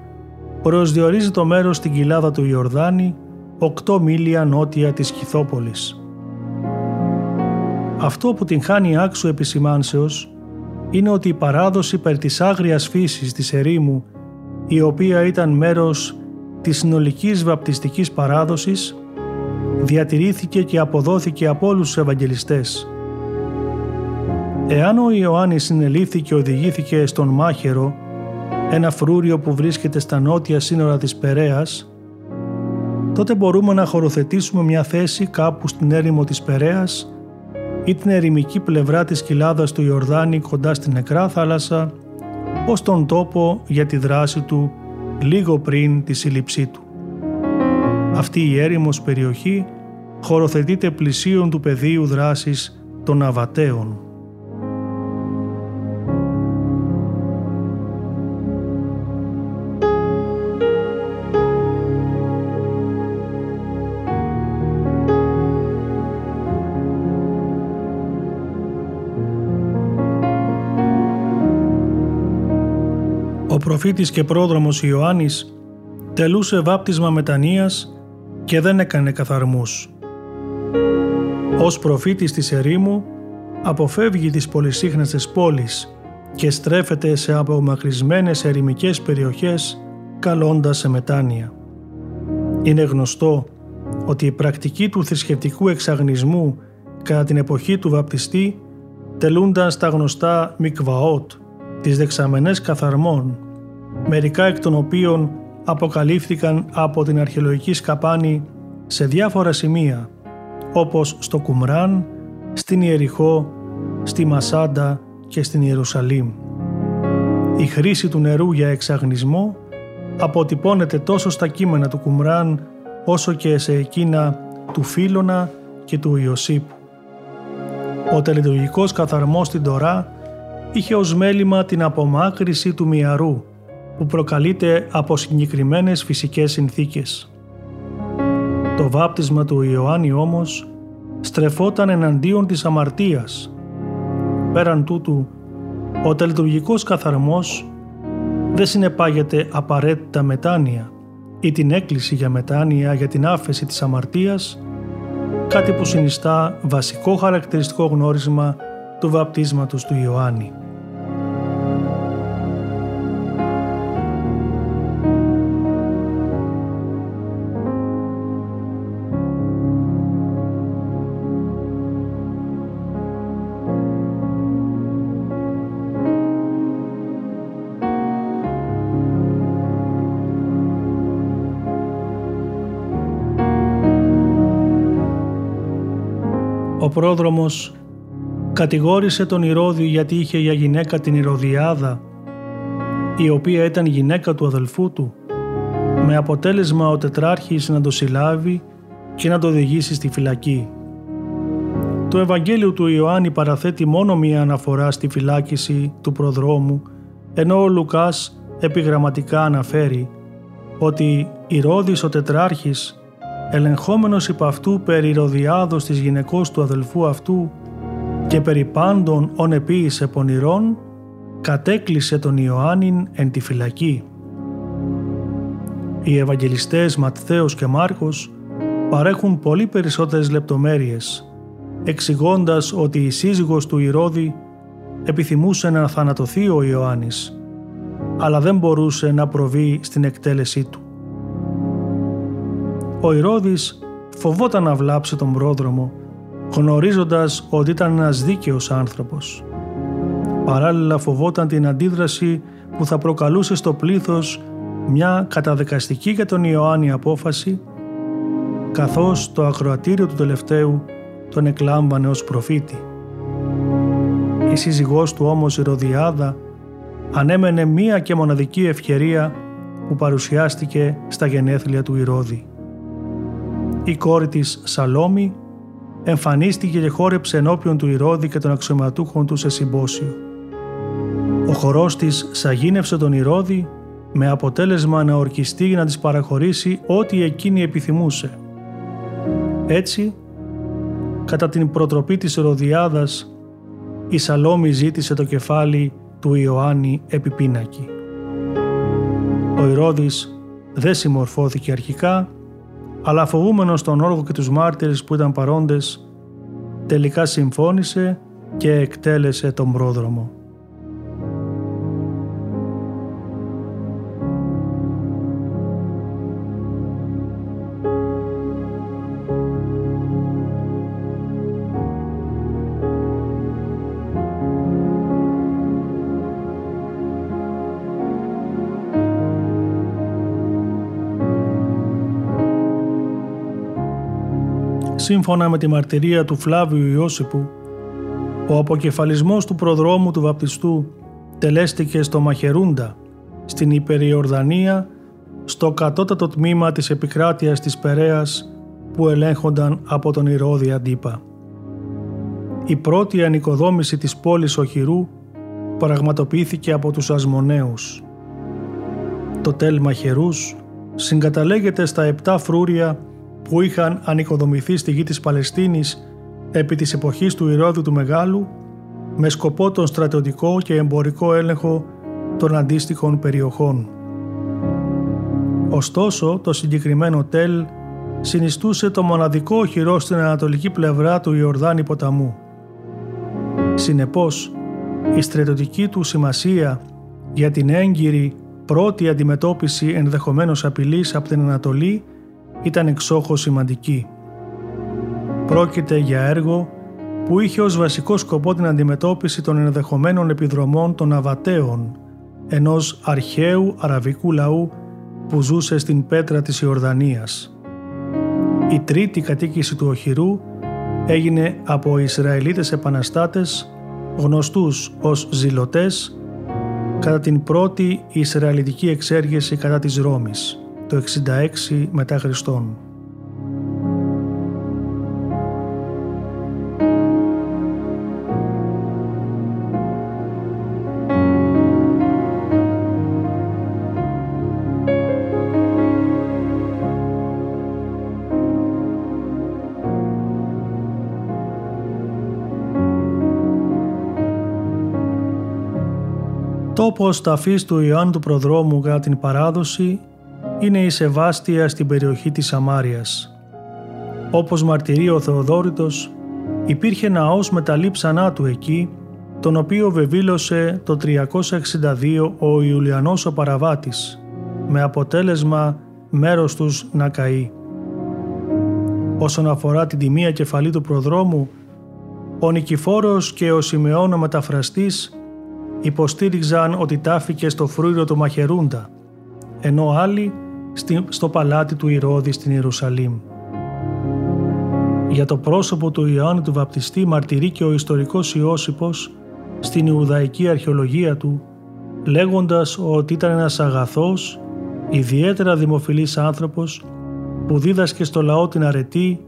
Speaker 1: προσδιορίζει το μέρος στην κοιλάδα του Ιορδάνη, 8 μίλια νότια της Κιθόπολης. Αυτό που την χάνει άξου επισημάνσεως είναι ότι η παράδοση περί της άγριας φύσης της ερήμου, η οποία ήταν μέρος της συνολικής βαπτιστικής παράδοσης, διατηρήθηκε και αποδόθηκε από όλους τους Ευαγγελιστές. Εάν ο Ιωάννης συνελήφθη και οδηγήθηκε στον Μάχερο, ένα φρούριο που βρίσκεται στα νότια σύνορα της Περαίας, τότε μπορούμε να χωροθετήσουμε μια θέση κάπου στην έρημο της Περαίας ή την ερημική πλευρά της κοιλάδας του Ιορδάνη κοντά στην νεκρά θάλασσα ως τον τόπο για τη δράση του λίγο πριν τη σύλληψή του. Αυτή η έρημος περιοχή χωροθετείται πλησίον του πεδίου δράσης των Αβατέων. Προφήτης και πρόδρομος Ιωάννης τελούσε βάπτισμα μετανοίας και δεν έκανε καθαρμούς. Ως προφήτης της ερήμου αποφεύγει τις πολυσύχναστες πόλεις και στρέφεται σε απομακρυσμένες ερημικές περιοχές καλώντας σε μετάνοια. Είναι γνωστό ότι η πρακτική του θρησκευτικού εξαγνισμού κατά την εποχή του βαπτιστή τελούνταν στα γνωστά μικβαότ, τις δεξαμενές καθαρμών, μερικά εκ των οποίων αποκαλύφθηκαν από την αρχαιολογική σκαπάνη σε διάφορα σημεία, όπως στο Κουμράν, στην Ιεριχώ, στη Μασάντα και στην Ιερουσαλήμ. Η χρήση του νερού για εξαγνισμό αποτυπώνεται τόσο στα κείμενα του Κουμράν όσο και σε εκείνα του Φίλωνα και του Ιωσήπ. Ο τελετουργικός καθαρμός στην Τωρά είχε ως μέλημα την απομάκρυση του μυαρού που προκαλείται από συγκεκριμένες φυσικές συνθήκες. Το βάπτισμα του Ιωάννη όμως στρεφόταν εναντίον της αμαρτίας. Πέραν τούτου, ο τελετουργικός καθαρμός δεν συνεπάγεται απαραίτητα μετάνοια ή την έκκληση για μετάνοια για την άφεση της αμαρτίας, κάτι που συνιστά βασικό χαρακτηριστικό γνώρισμα του βαπτίσματος του Ιωάννη. Ο πρόδρομος κατηγόρησε τον Ηρώδη γιατί είχε για γυναίκα την Ηρωδιάδα, η οποία ήταν γυναίκα του αδελφού του, με αποτέλεσμα ο τετράρχης να το συλλάβει και να το οδηγήσει στη φυλακή. Το Ευαγγέλιο του Ιωάννη παραθέτει μόνο μία αναφορά στη φυλάκιση του προδρόμου, ενώ ο Λουκάς επιγραμματικά αναφέρει ότι Ηρώδης ο τετράρχης ελεγχόμενος υπ' αυτού περί Ροδιάδος της γυναικός του αδελφού αυτού και περί πάντων ον επίησε πονηρών, κατέκλυσε τον Ιωάννην εν τη φυλακή. Οι Ευαγγελιστές Ματθαίος και Μάρκος παρέχουν πολύ περισσότερες λεπτομέρειες, εξηγώντας ότι η σύζυγος του Ηρώδη επιθυμούσε να θανατωθεί ο Ιωάννης, αλλά δεν μπορούσε να προβεί στην εκτέλεσή του. Ο Ηρώδης φοβόταν να βλάψει τον πρόδρομο, γνωρίζοντας ότι ήταν ένας δίκαιος άνθρωπος. Παράλληλα φοβόταν την αντίδραση που θα προκαλούσε στο πλήθος μια καταδεκαστική για τον Ιωάννη απόφαση, καθώς το ακροατήριο του τελευταίου τον εκλάμβανε ως προφήτη. Η σύζυγός του όμως η Ροδιάδα ανέμενε μία και μοναδική ευκαιρία που παρουσιάστηκε στα γενέθλια του Ηρώδη η κόρη της Σαλόμη εμφανίστηκε και χόρεψε ενώπιον του Ηρώδη και των αξιωματούχων του σε συμπόσιο. Ο χορός της σαγίνευσε τον Ηρώδη με αποτέλεσμα να ορκιστεί να της παραχωρήσει ό,τι εκείνη επιθυμούσε. Έτσι, κατά την προτροπή της Ηρωδιάδας, η Σαλόμη ζήτησε το κεφάλι του Ιωάννη επιπίνακη. Ο Ηρώδης δεν συμμορφώθηκε αρχικά αλλά φοβούμενος τον όργο και τους μάρτυρες που ήταν παρόντες, τελικά συμφώνησε και εκτέλεσε τον πρόδρομο. Σύμφωνα με τη μαρτυρία του Φλάβιου Ιώσιπου, ο αποκεφαλισμός του προδρόμου του βαπτιστού τελέστηκε στο Μαχερούντα, στην Υπεριορδανία, στο κατώτατο τμήμα της επικράτειας της Περέας που ελέγχονταν από τον Ηρώδη Αντίπα. Η πρώτη ανοικοδόμηση της πόλης Οχυρού πραγματοποιήθηκε από τους Ασμονέους. Το τέλ Μαχερούς συγκαταλέγεται στα επτά φρούρια που είχαν ανοικοδομηθεί στη γη της Παλαιστίνης επί της εποχής του Ηρώδου του Μεγάλου με σκοπό τον στρατιωτικό και εμπορικό έλεγχο των αντίστοιχων περιοχών. Ωστόσο, το συγκεκριμένο τέλ συνιστούσε το μοναδικό οχυρό στην ανατολική πλευρά του Ιορδάνη ποταμού. Συνεπώς, η στρατιωτική του σημασία για την έγκυρη πρώτη αντιμετώπιση ενδεχομένως απειλής από την Ανατολή ήταν εξόχως σημαντική. Πρόκειται για έργο που είχε ως βασικό σκοπό την αντιμετώπιση των ενδεχομένων επιδρομών των Αβατέων, ενός αρχαίου αραβικού λαού που ζούσε στην πέτρα της Ιορδανίας. Η τρίτη κατοίκηση του οχυρού έγινε από Ισραηλίτες επαναστάτες γνωστούς ως ζηλωτές κατά την πρώτη Ισραηλιτική εξέργεση κατά της Ρώμης το 66 μετά Χριστόν. Τόπος ταφής του Ιωάννου του Προδρόμου κατά την παράδοση είναι η Σεβάστια στην περιοχή της Σαμάριας. Όπως μαρτυρεί ο Θεοδόρητος, υπήρχε ναός με τα λείψανά του εκεί, τον οποίο βεβήλωσε το 362 ο Ιουλιανός ο Παραβάτης, με αποτέλεσμα μέρος τους να καεί. Όσον αφορά την τιμία κεφαλή του προδρόμου, ο Νικηφόρος και ο Σιμεών ο μεταφραστής υποστήριξαν ότι τάφηκε στο φρούριο του Μαχερούντα, ενώ άλλοι στο παλάτι του Ηρώδη στην Ιερουσαλήμ. Για το πρόσωπο του Ιωάννου του Βαπτιστή μαρτυρεί και ο ιστορικός Ιώσυπος στην Ιουδαϊκή αρχαιολογία του, λέγοντας ότι ήταν ένας αγαθός, ιδιαίτερα δημοφιλής άνθρωπος που δίδασκε στο λαό την αρετή,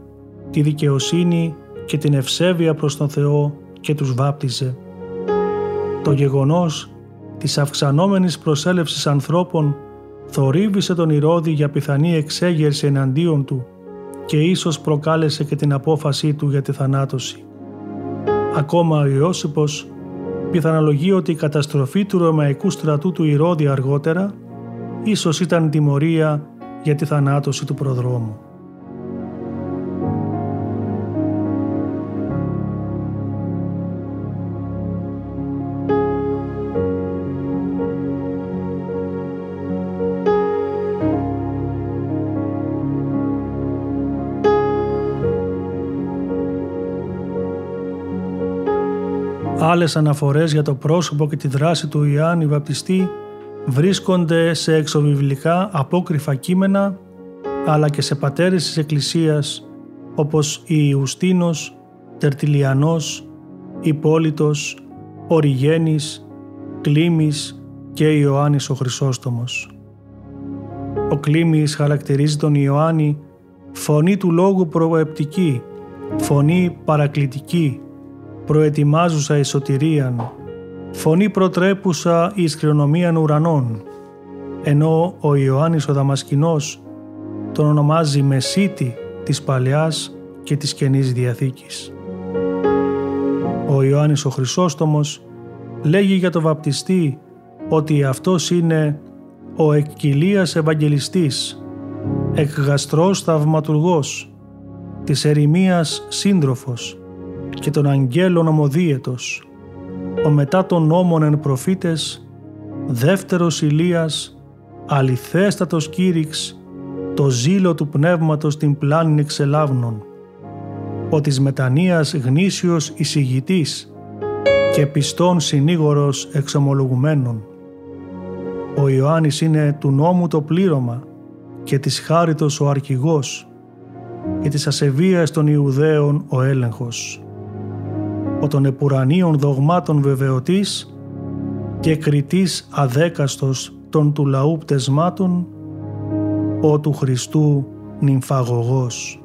Speaker 1: τη δικαιοσύνη και την ευσέβεια προς τον Θεό και τους βάπτιζε. Το γεγονός της αυξανόμενης προσέλευσης ανθρώπων θορύβησε τον Ηρώδη για πιθανή εξέγερση εναντίον του και ίσως προκάλεσε και την απόφασή του για τη θανάτωση. Ακόμα ο Ιώσυπος πιθανολογεί ότι η καταστροφή του Ρωμαϊκού στρατού του Ηρώδη αργότερα ίσως ήταν τιμωρία για τη θανάτωση του προδρόμου. Άλλες αναφορές για το πρόσωπο και τη δράση του Ιωάννη Βαπτιστή βρίσκονται σε εξωβιβλικά απόκριφα κείμενα αλλά και σε πατέρες της Εκκλησίας όπως η Ιουστίνος, Τερτιλιανός, Υπόλιτος, Οριγένης, Κλίμης και Ιωάννης ο Χρυσόστομος. Ο Κλίμης χαρακτηρίζει τον Ιωάννη φωνή του λόγου προεπτική, φωνή παρακλητική, προετοιμάζουσα εις σωτηρίαν, φωνή προτρέπουσα εις κληρονομίαν ουρανών, ενώ ο Ιωάννης ο Δαμασκηνός τον ονομάζει Μεσίτη της Παλαιάς και της Καινής Διαθήκης. Ο Ιωάννης ο Χρυσόστομος λέγει για το βαπτιστή ότι αυτός είναι ο εκκυλίας Ευαγγελιστής, εκγαστρός θαυματουργός, της ερημίας σύντροφος, και των αγγέλων ομοδίαιτος, ο μετά των νόμων εν προφήτες, δεύτερος Ηλίας, αληθέστατος κήρυξ, το ζήλο του πνεύματος την πλάνη εξελάβνων, ο της μετανοίας γνήσιος εισηγητής και πιστών συνήγορος εξομολογουμένων. Ο Ιωάννης είναι του νόμου το πλήρωμα και της χάριτος ο αρχηγός, και της ασεβίας των Ιουδαίων ο έλεγχος. Ο των επουρανίων δογμάτων βεβαιωτής και κριτής αδέκαστος των του λαού πτεσμάτων, ο του Χριστού νυμφαγωγός.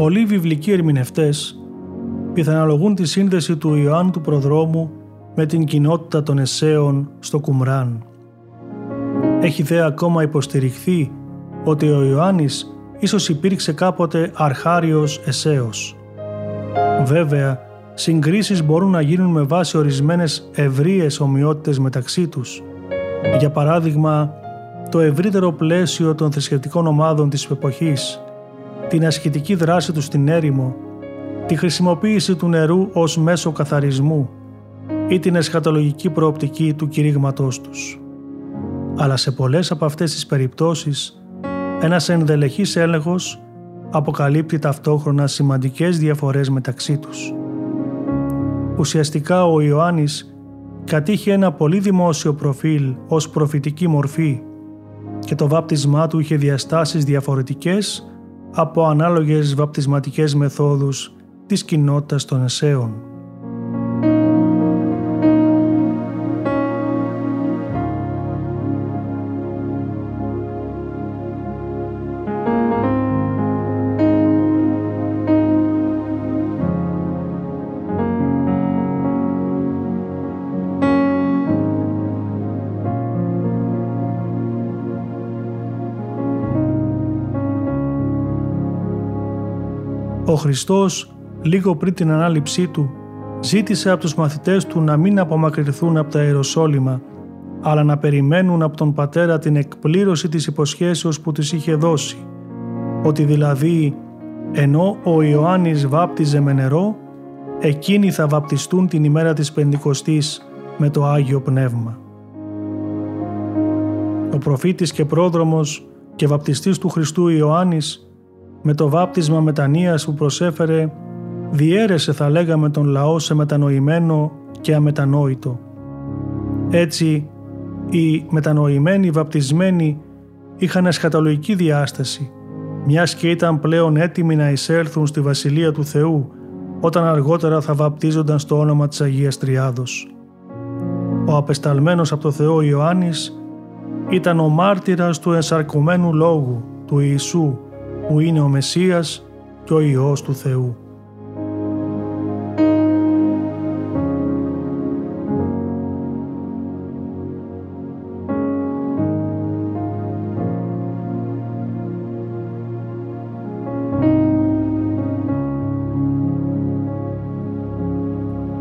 Speaker 1: Πολλοί βιβλικοί ερμηνευτές πιθανολογούν τη σύνδεση του Ιωάννου του Προδρόμου με την κοινότητα των Εσέων στο Κουμράν. Έχει δε ακόμα υποστηριχθεί ότι ο Ιωάννης ίσως υπήρξε κάποτε αρχάριος Εσέος. Βέβαια, συγκρίσεις μπορούν να γίνουν με βάση ορισμένες ευρείες ομοιότητες μεταξύ τους. Για παράδειγμα, το ευρύτερο πλαίσιο των θρησκευτικών ομάδων της εποχής, την ασχητική δράση του στην έρημο, τη χρησιμοποίηση του νερού ως μέσο καθαρισμού ή την εσχατολογική προοπτική του κηρύγματός τους. Αλλά σε πολλές από αυτές τις περιπτώσεις, ένας ενδελεχής έλεγχος αποκαλύπτει ταυτόχρονα σημαντικές διαφορές μεταξύ τους. Ουσιαστικά ο Ιωάννης κατήχε ένα πολύ δημόσιο προφίλ ως προφητική μορφή και το βάπτισμά του είχε διαστάσεις διαφορετικές από ανάλογες βαπτισματικές μεθόδους της κοινότητας των Εσέων. Ο Χριστός, λίγο πριν την ανάληψή Του, ζήτησε από τους μαθητές Του να μην απομακρυνθούν από τα Ιεροσόλυμα, αλλά να περιμένουν από τον Πατέρα την εκπλήρωση της υποσχέσεως που τους είχε δώσει, ότι δηλαδή ενώ ο Ιωάννης βάπτιζε με νερό, εκείνοι θα βαπτιστούν την ημέρα της Πεντηκοστής με το Άγιο Πνεύμα. Ο προφήτης και πρόδρομος και βαπτιστής του Χριστού Ιωάννης με το βάπτισμα μετανοίας που προσέφερε διέρεσε θα λέγαμε τον λαό σε μετανοημένο και αμετανόητο. Έτσι, οι μετανοημένοι βαπτισμένοι είχαν εσχατολογική διάσταση, μιας και ήταν πλέον έτοιμοι να εισέλθουν στη Βασιλεία του Θεού, όταν αργότερα θα βαπτίζονταν στο όνομα της Αγίας Τριάδος. Ο απεσταλμένος από το Θεό Ιωάννης ήταν ο μάρτυρας του ενσαρκωμένου λόγου του Ιησού που είναι ο Μεσσίας και ο Υιός του Θεού.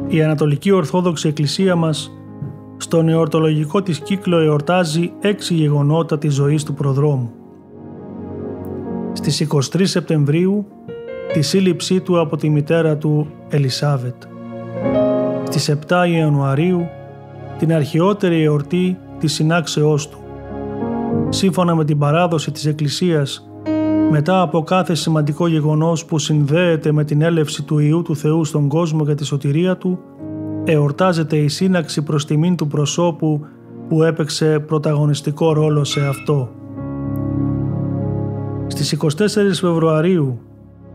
Speaker 1: Η Ανατολική Ορθόδοξη Εκκλησία μας στον εορτολογικό της κύκλο εορτάζει έξι γεγονότα της ζωής του προδρόμου στις 23 Σεπτεμβρίου τη σύλληψή του από τη μητέρα του Ελισάβετ. Στις 7 Ιανουαρίου την αρχαιότερη εορτή της συνάξεώς του. Σύμφωνα με την παράδοση της Εκκλησίας, μετά από κάθε σημαντικό γεγονός που συνδέεται με την έλευση του Ιού του Θεού στον κόσμο για τη σωτηρία του, εορτάζεται η σύναξη προς τιμήν του προσώπου που έπαιξε πρωταγωνιστικό ρόλο σε αυτό. Στις 24 Φεβρουαρίου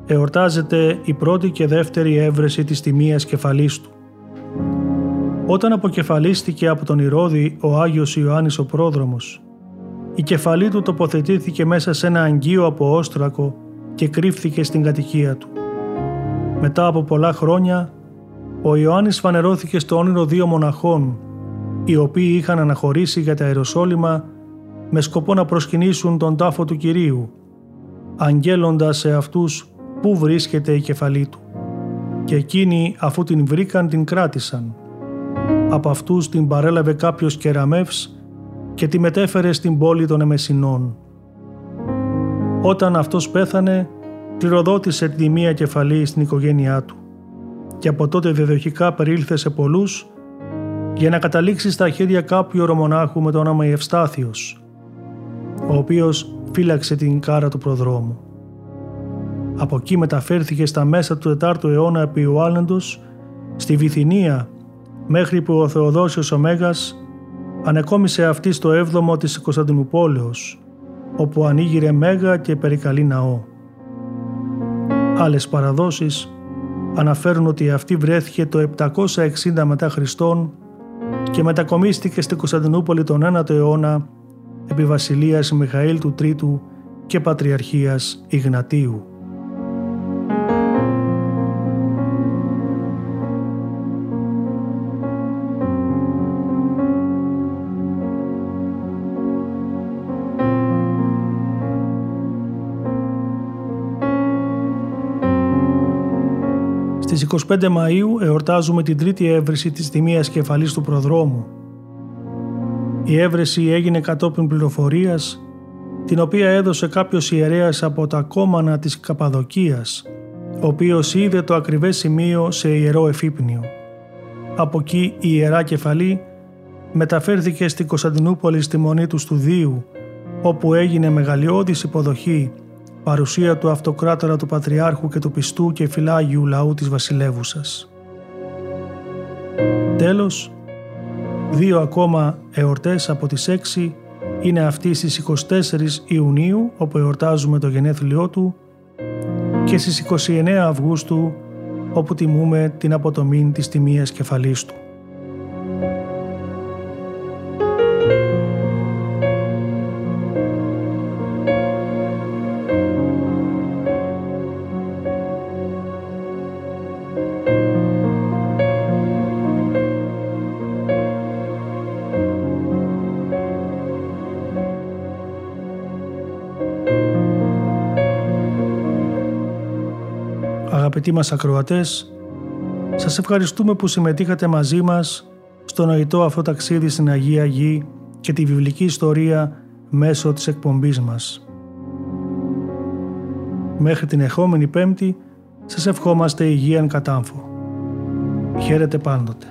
Speaker 1: εορτάζεται η πρώτη και δεύτερη έβρεση της τιμίας κεφαλής του. Όταν αποκεφαλίστηκε από τον Ηρώδη ο Άγιος Ιωάννης ο Πρόδρομος, η κεφαλή του τοποθετήθηκε μέσα σε ένα αγγείο από όστρακο και κρύφθηκε στην κατοικία του. Μετά από πολλά χρόνια, ο Ιωάννης φανερώθηκε στο όνειρο δύο μοναχών, οι οποίοι είχαν αναχωρήσει για τα Ιεροσόλυμα με σκοπό να προσκυνήσουν τον τάφο του Κυρίου αγγέλλοντας σε αυτούς πού βρίσκεται η κεφαλή του. Και εκείνοι αφού την βρήκαν την κράτησαν. Από αυτούς την παρέλαβε κάποιος κεραμεύς και τη μετέφερε στην πόλη των Εμεσινών. Όταν αυτός πέθανε, κληροδότησε τη μία κεφαλή στην οικογένειά του και από τότε διαδοχικά περίλθε σε πολλούς για να καταλήξει στα χέρια κάποιου ορομονάχου με το όνομα Ευστάθιος. ο οποίος φύλαξε την κάρα του προδρόμου. Από εκεί μεταφέρθηκε στα μέσα του 4ου αιώνα επί Ιωάννεντος στη Βυθινία μέχρι που ο Θεοδόσιος ο Μέγας ανεκόμισε αυτή στο 7ο της Κωνσταντινούπολεως όπου ανοίγειρε μέγα και περικαλή ναό. Άλλες παραδόσεις αναφέρουν ότι αυτή βρέθηκε το 760 μετά Χριστόν και μετακομίστηκε στην Κωνσταντινούπολη τον 9ο αιώνα επί βασιλείας Μιχαήλ του Τρίτου και Πατριαρχίας Ιγνατίου. Στις 25 Μαΐου εορτάζουμε την τρίτη έβρεση της τιμίας κεφαλής του προδρόμου. Η έβρεση έγινε κατόπιν πληροφορίας την οποία έδωσε κάποιος ιερέας από τα κόμμανα της Καπαδοκίας, ο οποίος είδε το ακριβές σημείο σε ιερό εφύπνιο. Από εκεί η Ιερά Κεφαλή μεταφέρθηκε στην Κωνσταντινούπολη στη Μονή του Στουδίου, όπου έγινε μεγαλειώδης υποδοχή παρουσία του αυτοκράτορα του Πατριάρχου και του πιστού και φυλάγιου λαού της βασιλεύουσας. Τέλος, δύο ακόμα εορτές από τις έξι είναι αυτή στις 24 Ιουνίου όπου εορτάζουμε το γενέθλιό του και στις 29 Αυγούστου όπου τιμούμε την αποτομή της τιμίας κεφαλής του. Αγαπητοί μας ακροατές, σας ευχαριστούμε που συμμετείχατε μαζί μας στο νοητό αυτό ταξίδι στην Αγία Γη και τη βιβλική ιστορία μέσω της εκπομπής μας. Μέχρι την ερχόμενη Πέμπτη σας ευχόμαστε υγείαν κατάμφο. Χαίρετε πάντοτε.